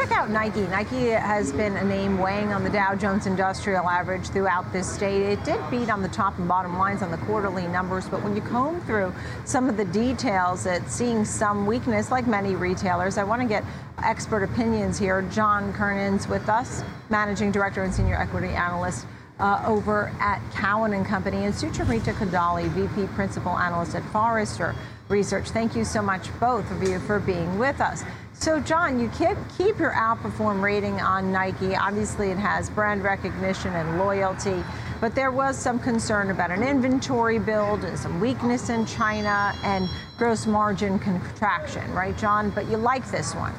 check out Nike. Nike has been a name weighing on the Dow Jones Industrial Average throughout this state. It did beat on the top and bottom lines on the quarterly numbers, but when you comb through some of the details, it's seeing some weakness, like many retailers. I want to get expert opinions here. John Kernan's with us, Managing Director and Senior Equity Analyst. Uh, over at Cowen and Company, and Sucharita Kodali, VP Principal Analyst at Forrester Research. Thank you so much, both of you, for being with us. So, John, you keep, keep your outperform rating on Nike. Obviously, it has brand recognition and loyalty, but there was some concern about an inventory build and some weakness in China and gross margin contraction, right, John? But you like this one.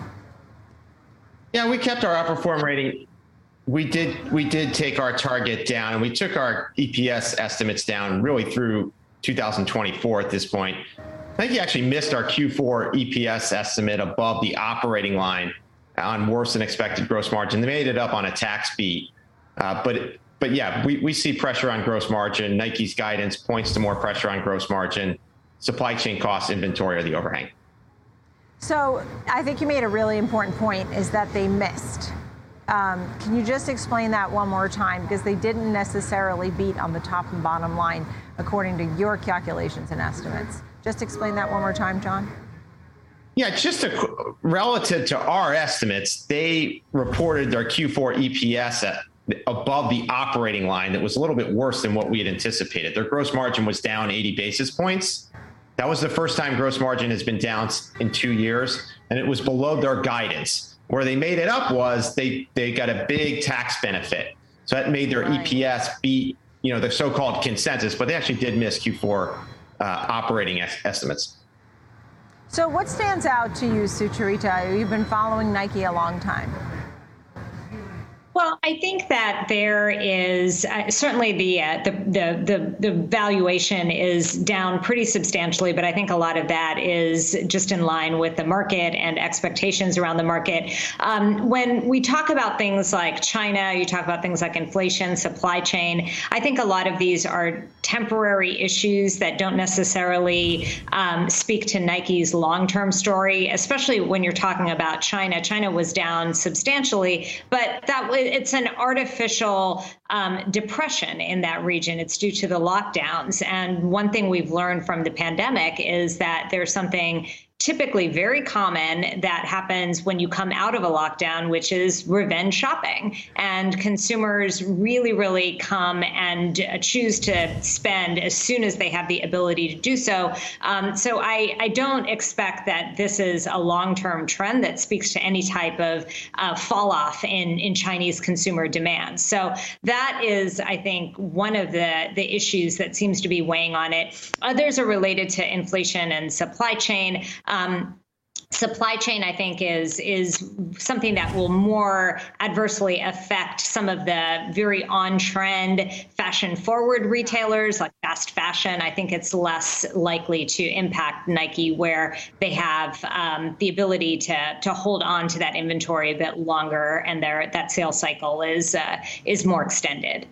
Yeah, we kept our outperform rating. We did we did take our target down and we took our EPS estimates down really through 2024 at this point. I think he actually missed our Q4 EPS estimate above the operating line on worse than expected gross margin. They made it up on a tax beat. Uh, but but yeah, we, we see pressure on gross margin. Nike's guidance points to more pressure on gross margin. Supply chain costs, inventory are the overhang. So I think you made a really important point is that they missed. Um, can you just explain that one more time? Because they didn't necessarily beat on the top and bottom line according to your calculations and estimates. Just explain that one more time, John. Yeah, just a, relative to our estimates, they reported their Q4 EPS at above the operating line that was a little bit worse than what we had anticipated. Their gross margin was down 80 basis points. That was the first time gross margin has been down in two years, and it was below their guidance. Where they made it up was they they got a big tax benefit, so that made their right. EPS beat you know the so-called consensus, but they actually did miss Q4 uh, operating estimates. So, what stands out to you, Sucharita? You've been following Nike a long time. Well, I think that there is uh, certainly the, uh, the, the the valuation is down pretty substantially, but I think a lot of that is just in line with the market and expectations around the market. Um, when we talk about things like China, you talk about things like inflation, supply chain. I think a lot of these are temporary issues that don't necessarily um, speak to Nike's long-term story, especially when you're talking about China. China was down substantially, but that was it's an artificial um, depression in that region. It's due to the lockdowns. And one thing we've learned from the pandemic is that there's something typically very common that happens when you come out of a lockdown, which is revenge shopping. And consumers really, really come and uh, choose to spend as soon as they have the ability to do so. Um, so I, I, don't expect that this is a long term trend that speaks to any type of uh, fall off in, in Chinese consumer demand. So that is, I think, one of the, the issues that seems to be weighing on it. Others are related to inflation and supply chain. Um, supply chain i think is is something that will more adversely affect some of the very on trend fashion forward retailers like fast fashion. I think it's less likely to impact nike where they have um, the ability to to hold on to that inventory a bit longer and their that sales cycle is uh, is more extended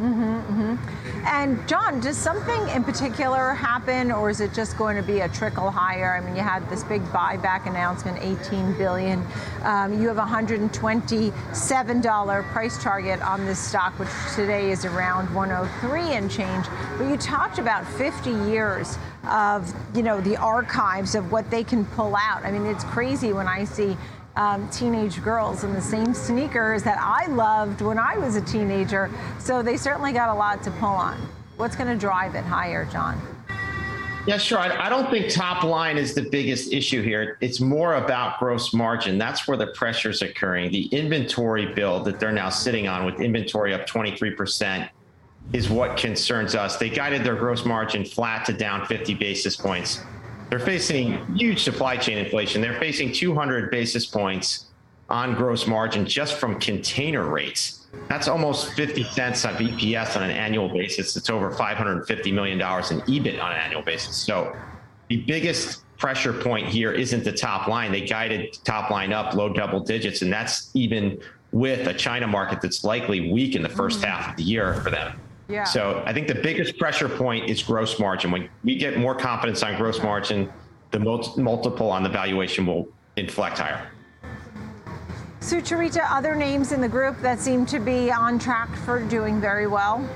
Mm-hmm, mm-hmm. And John, does something in particular happen, or is it just going to be a trickle higher? I mean, you had this big buyback announcement, 18 billion. Um, you have a 127 dollar price target on this stock, which today is around 103 and change. But you talked about 50 years of, you know, the archives of what they can pull out. I mean, it's crazy when I see um, teenage girls in the same sneakers that I loved when I was a teenager. So they certainly got a lot to pull on. What's going to drive it higher, John? Yeah, sure. I, don't think top line is the biggest issue here. It's more about gross margin. That's where the pressure is occurring. The inventory build that they're now sitting on with inventory up 23% is what concerns us. They guided their gross margin flat to down 50 basis points. They're facing huge supply chain inflation. They're facing 200 basis points on gross margin just from container rates. That's almost 50 cents on EPS on an annual basis. It's over $550 million in EBIT on an annual basis. So the biggest pressure point here isn't the top line. They guided top line up low double digits, and that's even with a China market that's likely weak in the first mm-hmm. half of the year for them. Yeah. So I think the biggest pressure point is gross margin. When we get more confidence on gross margin, the multiple on the valuation will inflect higher. Sucharita, other names in the group that seem to be on track for doing very well?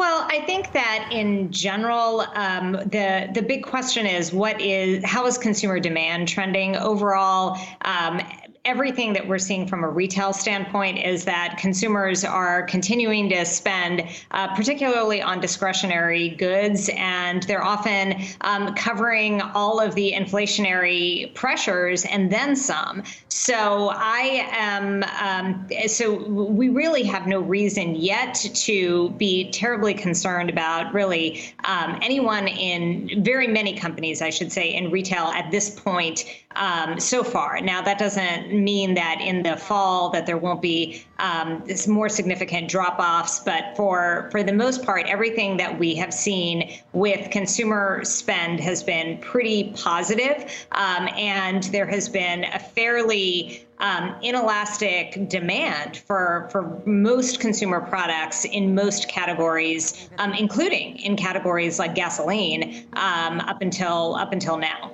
Well, I think that in general, um, the the big question is what is how is consumer demand trending overall? Um, everything that we're seeing from a retail standpoint is that consumers are continuing to spend, uh, particularly on discretionary goods, and they're often um, covering all of the inflationary pressures and then some. So I am, um, so we really have no reason yet to be terribly concerned about really um, anyone in very many companies, I should say, in retail at this point um, so far. Now, that doesn't mean that in the fall that there won't be um, this more significant drop-offs, but for for the most part, everything that we have seen with consumer spend has been pretty positive, um, and there has been a fairly um, inelastic demand for for most consumer products in most categories, um, including in categories like gasoline, um, up until up until now.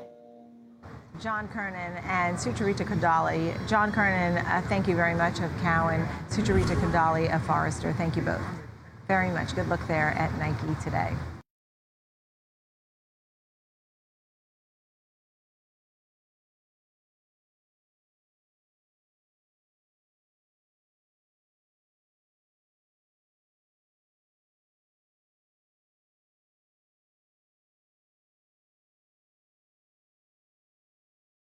John Kernan and Sucharita Kodali. John Kernan, uh, thank you very much of Cowen. Sucharita Kodali of Forrester, thank you both very much. Good luck there at Nike today.